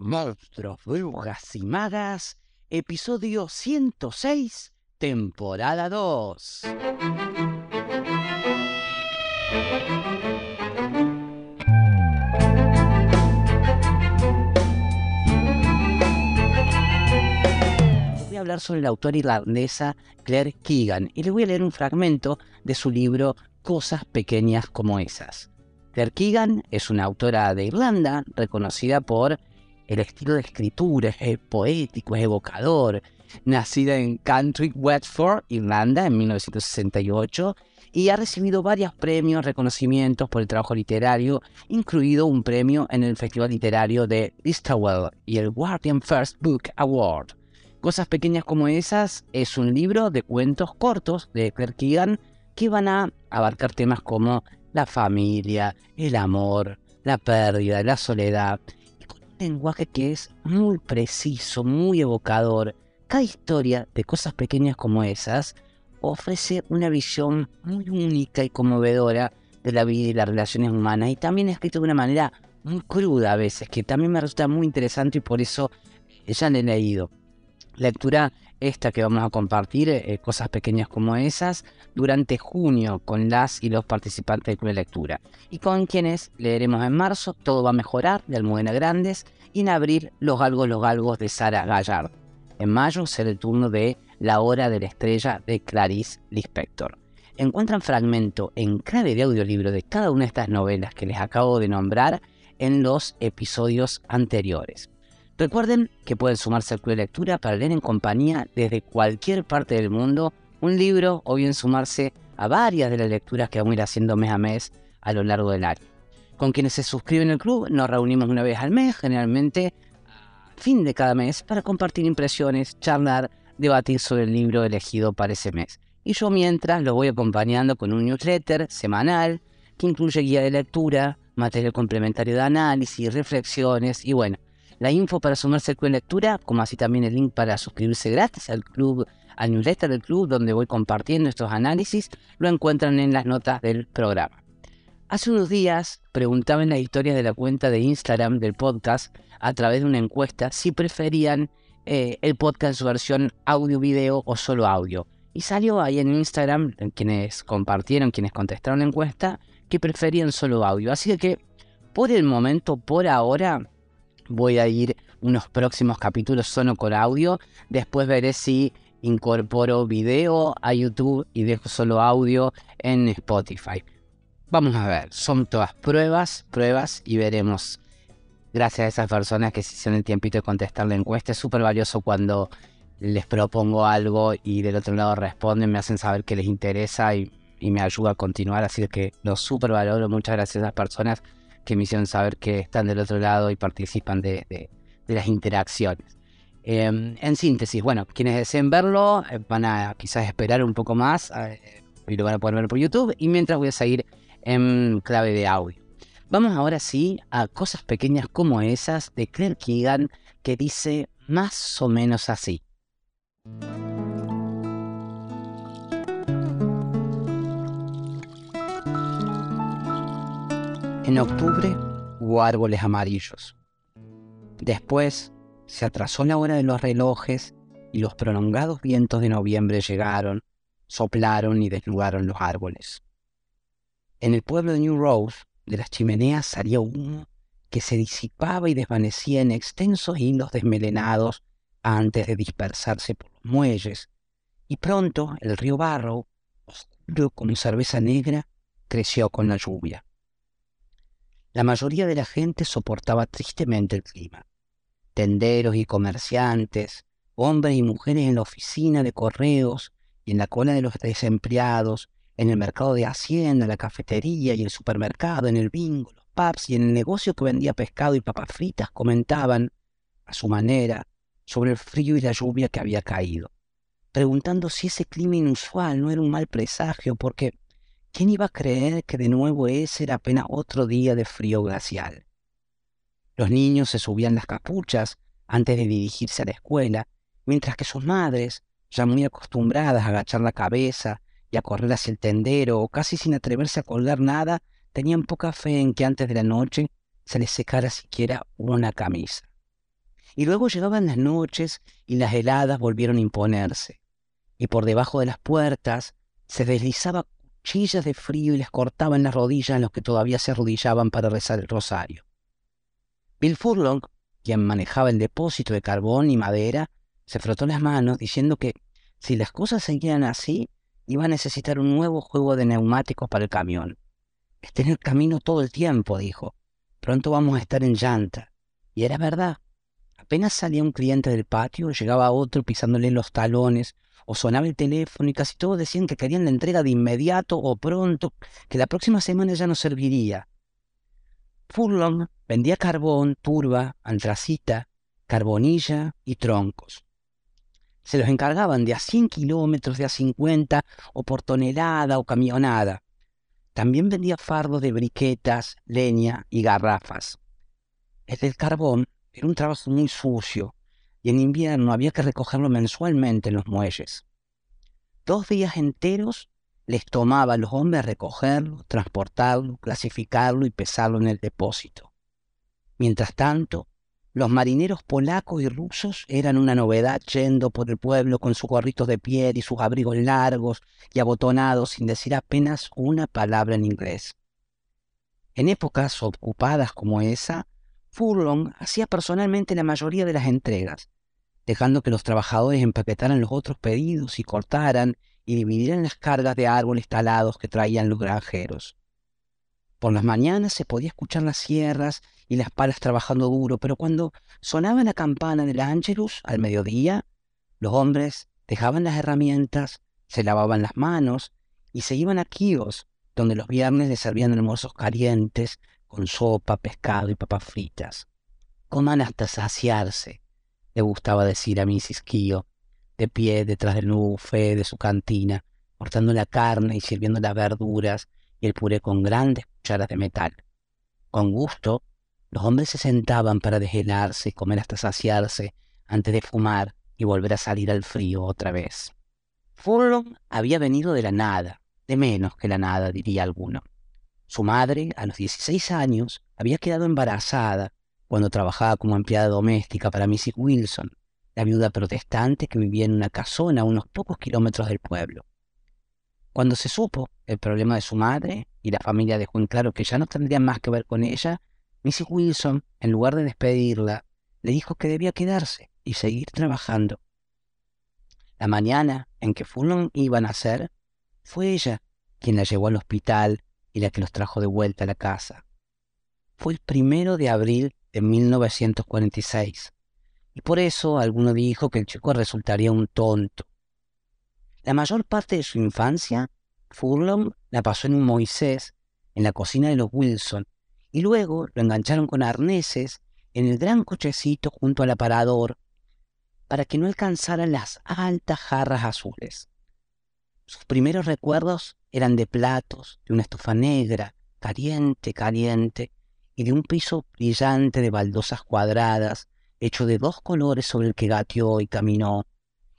Monstruos, Brujas y Magas, episodio 106, temporada 2. Voy a hablar sobre la autora irlandesa Claire Keegan y le voy a leer un fragmento de su libro Cosas pequeñas como esas. Claire Keegan es una autora de Irlanda reconocida por el estilo de escritura, es poético, es evocador. Nacida en Country Westford, Irlanda, en 1968, y ha recibido varios premios, reconocimientos por el trabajo literario, incluido un premio en el Festival Literario de Listowel y el Guardian First Book Award. Cosas pequeñas como esas es un libro de cuentos cortos de Claire Keegan que van a abarcar temas como la familia, el amor, la pérdida, la soledad, lenguaje que es muy preciso, muy evocador. Cada historia de cosas pequeñas como esas ofrece una visión muy única y conmovedora de la vida y las relaciones humanas y también escrito de una manera muy cruda a veces, que también me resulta muy interesante y por eso ya la he leído. Lectura esta que vamos a compartir, eh, cosas pequeñas como esas, durante junio con las y los participantes del Club de Lectura. Y con quienes leeremos en marzo Todo va a mejorar de Almudena Grandes y en abril Los Galgos, los Galgos de Sara Gallard. En mayo será el turno de La Hora de la Estrella de Clarice Lispector. Encuentran fragmento en clave de audiolibro de cada una de estas novelas que les acabo de nombrar en los episodios anteriores. Recuerden que pueden sumarse al club de lectura para leer en compañía desde cualquier parte del mundo un libro o bien sumarse a varias de las lecturas que vamos a ir haciendo mes a mes a lo largo del año. Con quienes se suscriben al club nos reunimos una vez al mes, generalmente a fin de cada mes, para compartir impresiones, charlar, debatir sobre el libro elegido para ese mes. Y yo mientras lo voy acompañando con un newsletter semanal que incluye guía de lectura, material complementario de análisis, reflexiones y bueno, la info para sumarse al club de lectura, como así también el link para suscribirse gratis al club, al newsletter del club donde voy compartiendo estos análisis, lo encuentran en las notas del programa. Hace unos días preguntaba en las historias de la cuenta de Instagram del podcast a través de una encuesta si preferían eh, el podcast en su versión audio-video o solo audio. Y salió ahí en Instagram, quienes compartieron, quienes contestaron la encuesta, que preferían solo audio. Así que por el momento, por ahora, voy a ir unos próximos capítulos solo con audio. Después veré si incorporo video a YouTube y dejo solo audio en Spotify. Vamos a ver, son todas pruebas, pruebas y veremos. Gracias a esas personas que se hicieron el tiempito de contestar la encuesta. Es súper valioso cuando les propongo algo y del otro lado responden, me hacen saber que les interesa y, me ayuda a continuar. Así que lo súper valoro. Muchas gracias a esas personas que me saber que están del otro lado y participan de, las interacciones. Em, en síntesis, bueno, quienes deseen verlo eh, van a quizás esperar un poco más eh, y lo van a poder ver por YouTube. Y mientras voy a seguir en clave de audio. Vamos ahora sí a cosas pequeñas como esas de Claire Keegan que dice más o menos así. En octubre hubo árboles amarillos. Después se atrasó la hora de los relojes y los prolongados vientos de noviembre llegaron, soplaron y desnudaron los árboles. En el pueblo de New Rose, de las chimeneas salía humo que se disipaba y desvanecía en extensos hilos desmelenados antes de dispersarse por los muelles, y pronto el río Barrow, oscuro como cerveza negra, creció con la lluvia. La mayoría de la gente soportaba tristemente el clima. Tenderos y comerciantes, hombres y mujeres en la oficina de correos y en la cola de los desempleados, en el mercado de Hacienda, la cafetería y el supermercado, en el bingo, los pubs y en el negocio que vendía pescado y papas fritas, comentaban, a su manera, sobre el frío y la lluvia que había caído, preguntando si ese clima inusual no era un mal presagio, porque ¿Quién iba a creer que de nuevo ese era apenas otro día de frío glacial? Los niños se subían las capuchas antes de dirigirse a la escuela, mientras que sus madres, ya muy acostumbradas a agachar la cabeza y a correr hacia el tendero o casi sin atreverse a colgar nada, tenían poca fe en que antes de la noche se les secara siquiera una camisa. Y luego llegaban las noches y las heladas volvieron a imponerse. Y por debajo de las puertas se deslizaba de frío y les cortaban las rodillas a los que todavía se arrodillaban para rezar el rosario. Bill Furlong, quien manejaba el depósito de carbón y madera, se frotó las manos diciendo que si las cosas seguían así, iba a necesitar un nuevo juego de neumáticos para el camión. Está en el camino todo el tiempo, dijo. Pronto vamos a estar en llanta. Y era verdad. Apenas salía un cliente del patio, llegaba otro pisándole los talones, o sonaba el teléfono y casi todos decían que querían la entrega de inmediato o pronto, que la próxima semana ya no serviría. Furlong vendía carbón, turba, antracita, carbonilla y troncos. Se los encargaban de a 100 kilómetros, de a 50, o por tonelada o camionada. También vendía fardos de briquetas, leña y garrafas. El del carbón era un trabajo muy sucio y en invierno había que recogerlo mensualmente en los muelles. Dos días enteros les tomaba a los hombres recogerlo, transportarlo, clasificarlo y pesarlo en el depósito. Mientras tanto, los marineros polacos y rusos eran una novedad yendo por el pueblo con sus gorritos de piel y sus abrigos largos y abotonados sin decir apenas una palabra en inglés. En épocas ocupadas como esa, Furlong hacía personalmente la mayoría de las entregas, dejando que los trabajadores empaquetaran los otros pedidos y cortaran y dividieran las cargas de árboles talados que traían los granjeros. Por las mañanas se podía escuchar las sierras y las palas trabajando duro, pero cuando sonaba la campana del Ángelus al mediodía, los hombres dejaban las herramientas, se lavaban las manos y se iban a Quíos, donde los viernes les servían almuerzos calientes con sopa, pescado y papas fritas. Coman hasta saciarse, le gustaba decir a Mrs. Kio, de pie detrás del buffet de su cantina, cortando la carne y sirviendo las verduras y el puré con grandes cucharas de metal. Con gusto, los hombres se sentaban para deshelarse y comer hasta saciarse antes de fumar y volver a salir al frío otra vez. Furlong había venido de la nada, de menos que la nada, diría alguno. Su madre, a los 16 años, había quedado embarazada cuando trabajaba como empleada doméstica para Mrs. Wilson, la viuda protestante que vivía en una casona a unos pocos kilómetros del pueblo. Cuando se supo el problema de su madre y la familia dejó en claro que ya no tendrían más que ver con ella, Mrs. Wilson, en lugar de despedirla, le dijo que debía quedarse y seguir trabajando. La mañana en que Fulon iba a nacer, fue ella quien la llevó al hospital y la que los trajo de vuelta a la casa. Fue el primero de abril de 1946, y por eso alguno dijo que el chico resultaría un tonto, la mayor parte de su infancia, Furlong la pasó en un Moisés, en la cocina de los Wilson, y luego lo engancharon con arneses en el gran cochecito junto al aparador para que no alcanzaran las altas jarras azules. Sus primeros recuerdos eran de platos, de una estufa negra, caliente, caliente, y de un piso brillante de baldosas cuadradas, hecho de dos colores sobre el que gateó y caminó,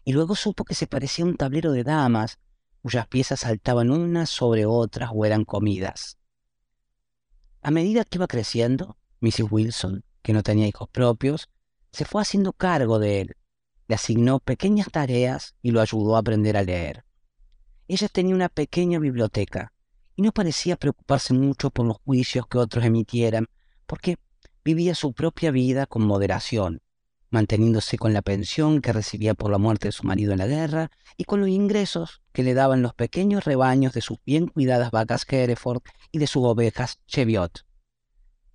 y luego supo que se parecía a un tablero de damas, cuyas piezas saltaban unas sobre otras o eran comidas. A medida que iba creciendo, Mrs. Wilson, que no tenía hijos propios, se fue haciendo cargo de él, le asignó pequeñas tareas y lo ayudó a aprender a leer. Ella tenía una pequeña biblioteca y no parecía preocuparse mucho por los juicios que otros emitieran, porque vivía su propia vida con moderación, manteniéndose con la pensión que recibía por la muerte de su marido en la guerra y con los ingresos que le daban los pequeños rebaños de sus bien cuidadas vacas Hereford y de sus ovejas Cheviot.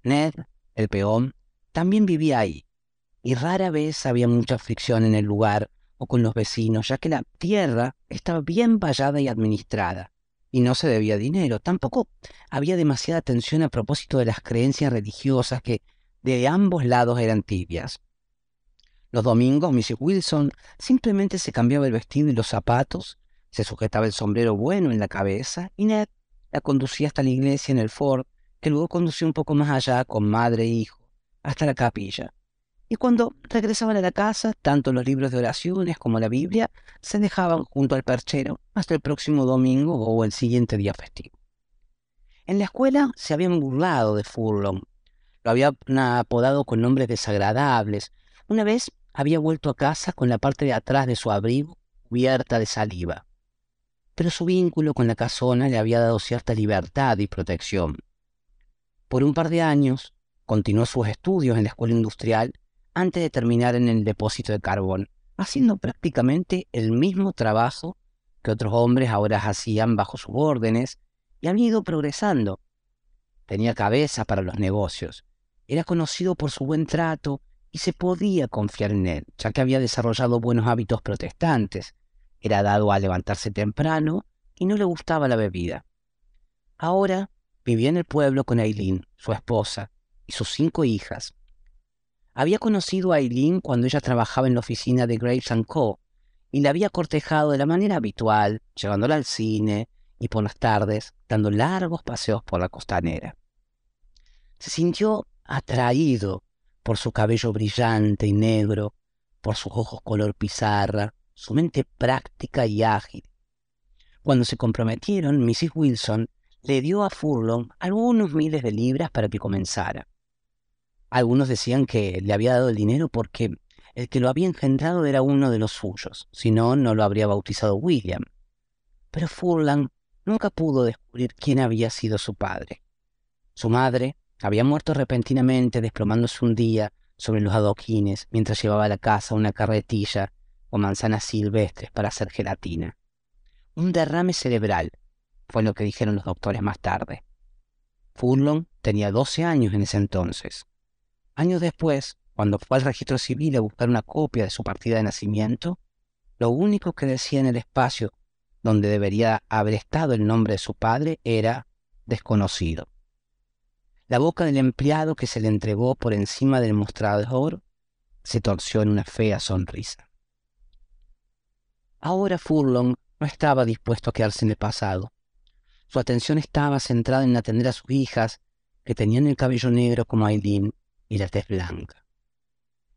Ned, el peón, también vivía ahí, y rara vez había mucha fricción en el lugar con los vecinos, ya que la tierra estaba bien vallada y administrada, y no se debía dinero. Tampoco había demasiada atención a propósito de las creencias religiosas que de ambos lados eran tibias. Los domingos, Mrs. Wilson simplemente se cambiaba el vestido y los zapatos, se sujetaba el sombrero bueno en la cabeza y Ned la conducía hasta la iglesia en el Ford, que luego condució un poco más allá con madre e hijo, hasta la capilla. Y cuando regresaban a la casa, tanto los libros de oraciones como la Biblia se dejaban junto al perchero hasta el próximo domingo o el siguiente día festivo. En la escuela se habían burlado de Furlong. Lo habían apodado con nombres desagradables, Una vez había vuelto a casa con la parte de atrás de su abrigo cubierta de saliva, pero su vínculo con la casona le había dado cierta libertad y protección. Por un par de años continuó sus estudios en la escuela industrial antes de terminar en el depósito de carbón, haciendo prácticamente el mismo trabajo que otros hombres ahora hacían bajo sus órdenes y han ido progresando. Tenía cabeza para los negocios, era conocido por su buen trato y se podía confiar en él, ya que había desarrollado buenos hábitos protestantes, era dado a levantarse temprano y no le gustaba la bebida. Ahora vivía en el pueblo con Aileen, su esposa, y sus cinco hijas. Había conocido a Aileen cuando ella trabajaba en la oficina de Graves Co. y la había cortejado de la manera habitual, llevándola al cine y por las tardes dando largos paseos por la costanera. Se sintió atraído por su cabello brillante y negro, por sus ojos color pizarra, su mente práctica y ágil. Cuando se comprometieron, Mrs. Wilson le dio a Furlong algunos miles de libras para que comenzara. Algunos decían que le había dado el dinero porque el que lo había engendrado era uno de los suyos, si no, no lo habría bautizado William. Pero Furlong nunca pudo descubrir quién había sido su padre. Su madre había muerto repentinamente desplomándose un día sobre los adoquines mientras llevaba a la casa una carretilla o manzanas silvestres para hacer gelatina. Un derrame cerebral, fue lo que dijeron los doctores más tarde. Furlong tenía 12 años en ese entonces. Años después, cuando fue al registro civil a buscar una copia de su partida de nacimiento, lo único que decía en el espacio donde debería haber estado el nombre de su padre era desconocido. La boca del empleado que se le entregó por encima del mostrador se torció en una fea sonrisa. Ahora Furlong no estaba dispuesto a quedarse en el pasado. Su atención estaba centrada en atender a sus hijas, que tenían el cabello negro como Aileen y la tez blanca.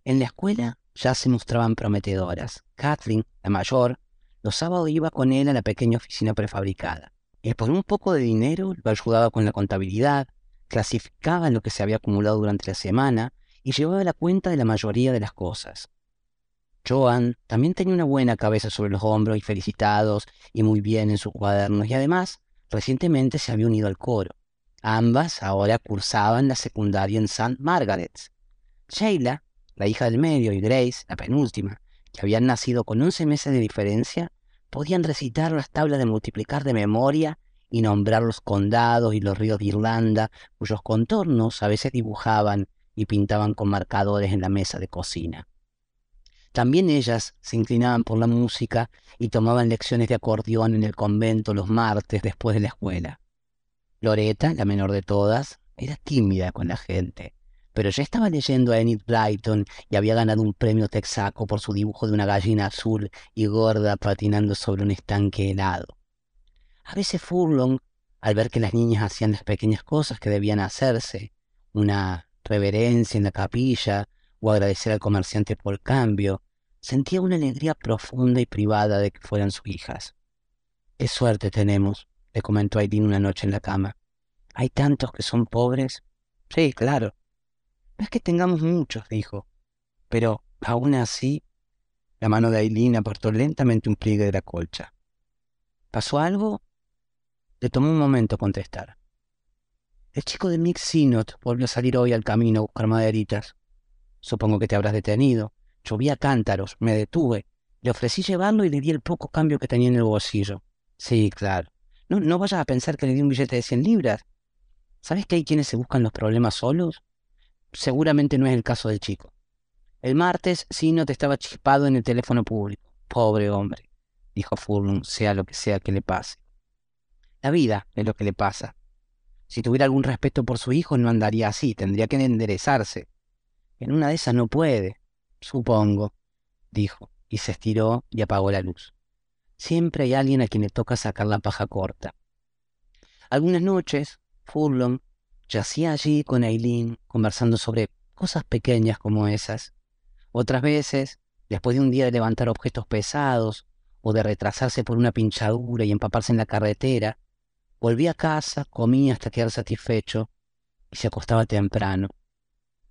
En la escuela ya se mostraban prometedoras. Kathleen, la mayor, los sábados iba con él a la pequeña oficina prefabricada. Y por un poco de dinero lo ayudaba con la contabilidad, clasificaba lo que se había acumulado durante la semana y llevaba la cuenta de la mayoría de las cosas. Joan también tenía una buena cabeza sobre los hombros y felicitados y muy bien en sus cuadernos y además recientemente se había unido al coro. Ambas ahora cursaban la secundaria en St. Margaret's. Sheila, la hija del medio, y Grace, la penúltima, que habían nacido con once meses de diferencia, podían recitar las tablas de multiplicar de memoria y nombrar los condados y los ríos de Irlanda, cuyos contornos a veces dibujaban y pintaban con marcadores en la mesa de cocina. También ellas se inclinaban por la música y tomaban lecciones de acordeón en el convento los martes después de la escuela. Loreta, la menor de todas, era tímida con la gente, pero ya estaba leyendo a Enid Blyton y había ganado un premio texaco por su dibujo de una gallina azul y gorda patinando sobre un estanque helado. A veces Furlong, al ver que las niñas hacían las pequeñas cosas que debían hacerse, una reverencia en la capilla o agradecer al comerciante por el cambio, sentía una alegría profunda y privada de que fueran sus hijas. Qué suerte tenemos, le comentó Aileen una noche en la cama. ¿Hay tantos que son pobres? Sí, claro. No es que tengamos muchos, dijo. Pero, aún así, la mano de Aileen apartó lentamente un pliegue de la colcha. ¿Pasó algo? Le tomó un momento contestar. El chico de Mix Sinot volvió a salir hoy al camino a buscar maderitas. Supongo que te habrás detenido. Llovía cántaros, me detuve. Le ofrecí llevarlo y le di el poco cambio que tenía en el bolsillo. Sí, claro. No, no vayas a pensar que le di un billete de 100 libras. ¿Sabes que hay quienes se buscan los problemas solos? Seguramente no es el caso del chico. El martes Sino te estaba chispado en el teléfono público. Pobre hombre, dijo Furlong, sea lo que sea que le pase. La vida es lo que le pasa. Si tuviera algún respeto por su hijo no andaría así, tendría que enderezarse. En una de esas no puede, supongo, dijo, y se estiró y apagó la luz. Siempre hay alguien a quien le toca sacar la paja corta. Algunas noches, Furlong yacía allí con Aileen conversando sobre cosas pequeñas como esas. Otras veces, después de un día de levantar objetos pesados o de retrasarse por una pinchadura y empaparse en la carretera, volvía a casa, comía hasta quedar satisfecho y se acostaba temprano.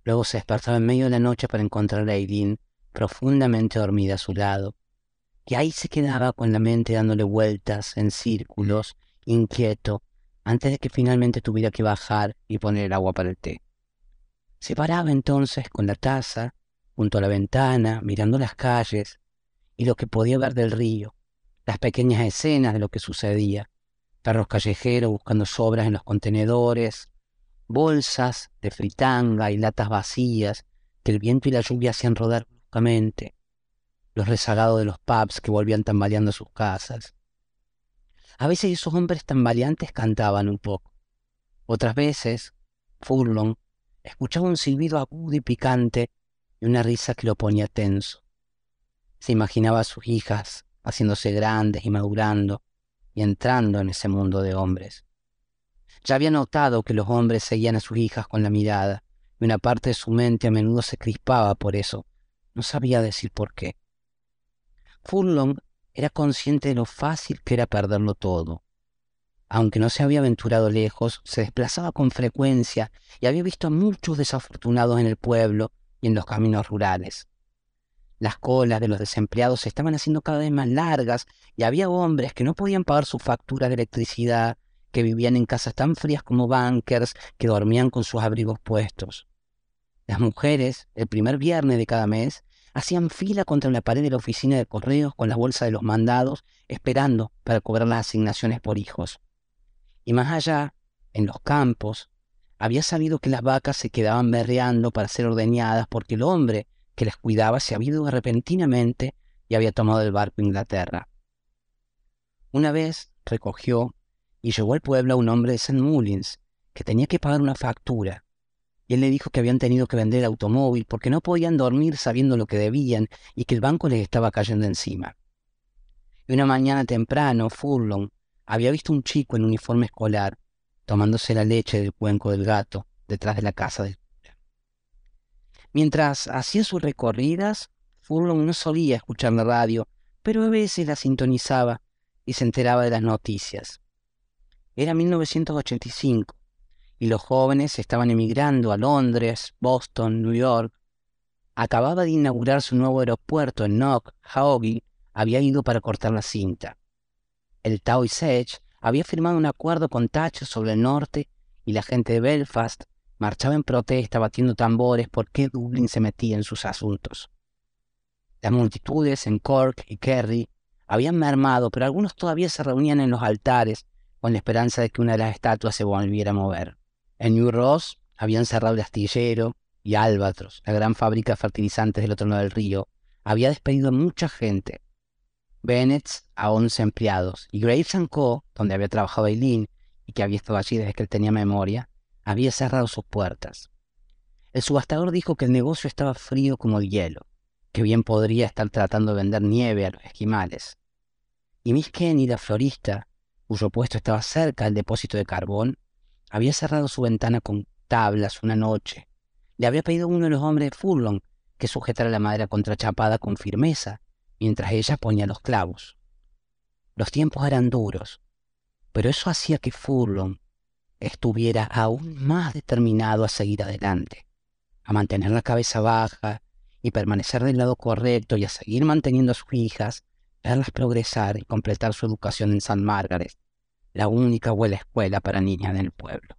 Luego se despertaba en medio de la noche para encontrar a Eileen profundamente dormida a su lado. Y ahí se quedaba con la mente dándole vueltas en círculos, inquieto, antes de que finalmente tuviera que bajar y poner el agua para el té. Se paraba entonces con la taza junto a la ventana, mirando las calles y lo que podía ver del río, las pequeñas escenas de lo que sucedía, perros callejeros buscando sobras en los contenedores, bolsas de fritanga y latas vacías que el viento y la lluvia hacían rodar bruscamente, los rezagados de los pubs que volvían tambaleando a sus casas. A veces esos hombres tambaleantes cantaban un poco. Otras veces, Furlong escuchaba un silbido agudo y picante y una risa que lo ponía tenso. Se imaginaba a sus hijas haciéndose grandes y madurando y entrando en ese mundo de hombres. Ya había notado que los hombres seguían a sus hijas con la mirada, y una parte de su mente a menudo se crispaba por eso. No sabía decir por qué. Furlong era consciente de lo fácil que era perderlo todo. Aunque no se había aventurado lejos, se desplazaba con frecuencia y había visto a muchos desafortunados en el pueblo y en los caminos rurales. Las colas de los desempleados se estaban haciendo cada vez más largas y había hombres que no podían pagar su factura de electricidad, que vivían en casas tan frías como bunkers, que dormían con sus abrigos puestos. Las mujeres, el primer viernes de cada mes, hacían fila contra la pared de la oficina de correos con la bolsa de los mandados, esperando para cobrar las asignaciones por hijos. Y más allá, en los campos, había sabido que las vacas se quedaban berreando para ser ordeñadas porque el hombre que les cuidaba se había ido repentinamente y había tomado el barco a Inglaterra. Una vez recogió y llegó al pueblo a un hombre de St. Mullins que tenía que pagar una factura. Y él le dijo que habían tenido que vender el automóvil porque no podían dormir sabiendo lo que debían y que el banco les estaba cayendo encima. Y una mañana temprano, Furlong había visto un chico en uniforme escolar tomándose la leche del cuenco del gato detrás de la casa del. Mientras hacía sus recorridas, Furlong no solía escuchar la radio, pero a veces la sintonizaba y se enteraba de las noticias. Era 1985 y los jóvenes estaban emigrando a Londres, Boston, New York. Acababa de inaugurar su nuevo aeropuerto en Knock, Haogi, había ido para cortar la cinta. El Taoiseach había firmado un acuerdo con Thatcher sobre el norte y la gente de Belfast marchaba en protesta batiendo tambores porque Dublín se metía en sus asuntos. Las multitudes en Cork y Kerry habían mermado, pero algunos todavía se reunían en los altares con la esperanza de que una de las estatuas se volviera a mover. En New Ross habían cerrado el astillero y Albatros, la gran fábrica de fertilizantes del otro lado del río, había despedido a mucha gente Bennett a 11 empleados y Graves Co., donde había trabajado Eileen y que había estado allí desde que él tenía memoria, había cerrado sus puertas. El subastador dijo que el negocio estaba frío como el hielo, que bien podría estar tratando de vender nieve a los esquimales. Y Miss Kenny, la florista, cuyo puesto estaba cerca del depósito de carbón, había cerrado su ventana con tablas una noche. Le había pedido a uno de los hombres de Furlong que sujetara la madera contrachapada con firmeza mientras ella ponía los clavos. Los tiempos eran duros, pero eso hacía que Furlong estuviera aún más determinado a seguir adelante, a mantener la cabeza baja y permanecer del lado correcto y a seguir manteniendo a sus hijas, verlas progresar y completar su educación en San Margaret, la única buena escuela para niñas del pueblo.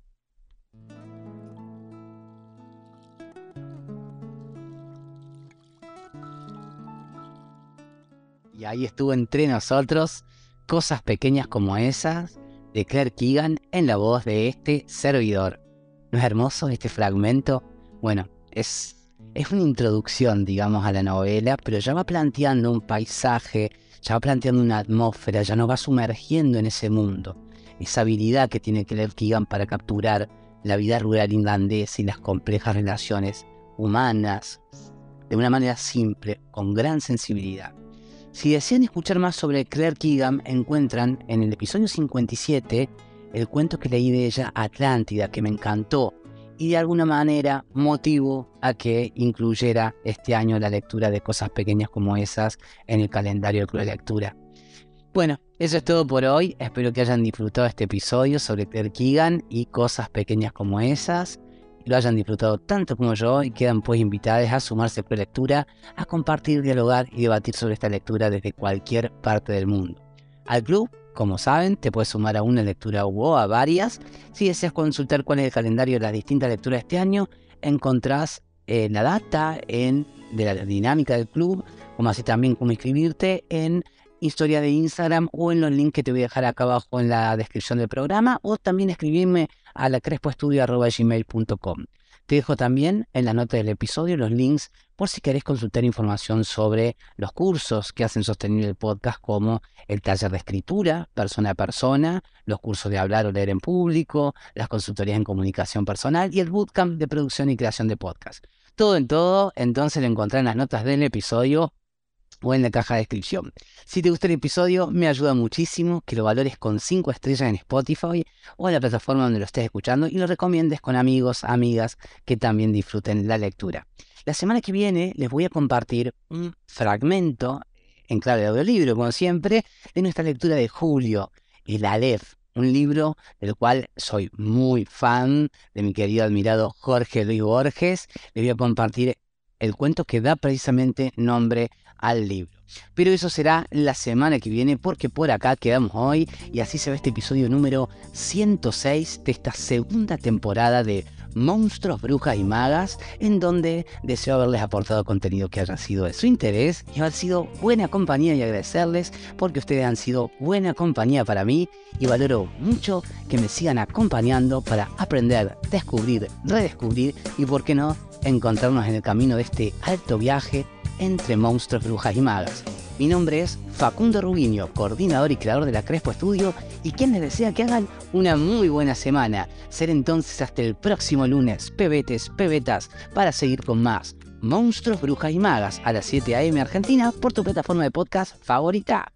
Y ahí estuvo entre nosotros cosas pequeñas como esas de Claire Keegan en la voz de este servidor. ¿No es hermoso este fragmento? Bueno, es, es una introducción, digamos, a la novela, pero ya va planteando un paisaje, ya va planteando una atmósfera, ya nos va sumergiendo en ese mundo. Esa habilidad que tiene Claire Keegan para capturar la vida rural irlandesa y las complejas relaciones humanas de una manera simple, con gran sensibilidad. Si desean escuchar más sobre Claire Keegan, encuentran en el episodio 57 el cuento que leí de ella, Atlántida, que me encantó y de alguna manera motivo a que incluyera este año la lectura de cosas pequeñas como esas en el calendario de lectura. Bueno, eso es todo por hoy. Espero que hayan disfrutado este episodio sobre Claire y cosas pequeñas como esas. lo hayan disfrutado tanto como yo y quedan pues invitadas a sumarse a lectura, a compartir, dialogar y debatir sobre esta lectura desde cualquier parte del mundo. Al club, como saben, te puedes sumar a una lectura o a varias. Si deseas consultar cuál es el calendario de las distintas lecturas de este año, encontrás eh, la data en, de la dinámica del club, como así también como inscribirte en historia de Instagram o en los links que te voy a dejar acá abajo en la descripción del programa o también escribirme a la crespoestudio.gmail.com. Te dejo también en la nota del episodio los links por si querés consultar información sobre los cursos que hacen sostenible el podcast como el taller de escritura persona a persona, los cursos de hablar o leer en público, las consultorías en comunicación personal y el bootcamp de producción y creación de podcast. Todo en todo, entonces lo encontré en las notas del episodio o en la caja de descripción. Si te gusta el episodio, me ayuda muchísimo que lo valores con 5 estrellas en Spotify o en la plataforma donde lo estés escuchando y lo recomiendes con amigos, amigas que también disfruten la lectura. La semana que viene les voy a compartir un fragmento en clave de audiolibro, como siempre, de nuestra lectura de Julio, el Aleph, un libro del cual soy muy fan de mi querido admirado Jorge Luis Borges. Les voy a compartir el cuento que da precisamente nombre al libro. Pero eso será la semana que viene porque por acá quedamos hoy y así se ve este episodio número 106 de esta segunda temporada de Monstruos, Brujas y Magas, en donde deseo haberles aportado contenido que haya sido de su interés y haber sido buena compañía y agradecerles porque ustedes han sido buena compañía para mí y valoro mucho que me sigan acompañando para aprender, descubrir, redescubrir y por qué no encontrarnos en el camino de este alto viaje entre monstruos, brujas y magas. Mi nombre es Facundo Rubiño, coordinador y creador de la Crespo Estudio, y quien les desea que hagan una muy buena semana. Ser entonces hasta el próximo lunes, pebetes, pebetas, para seguir con más Monstruos, Brujas y Magas a las 7 a.m. Argentina por tu plataforma de podcast favorita.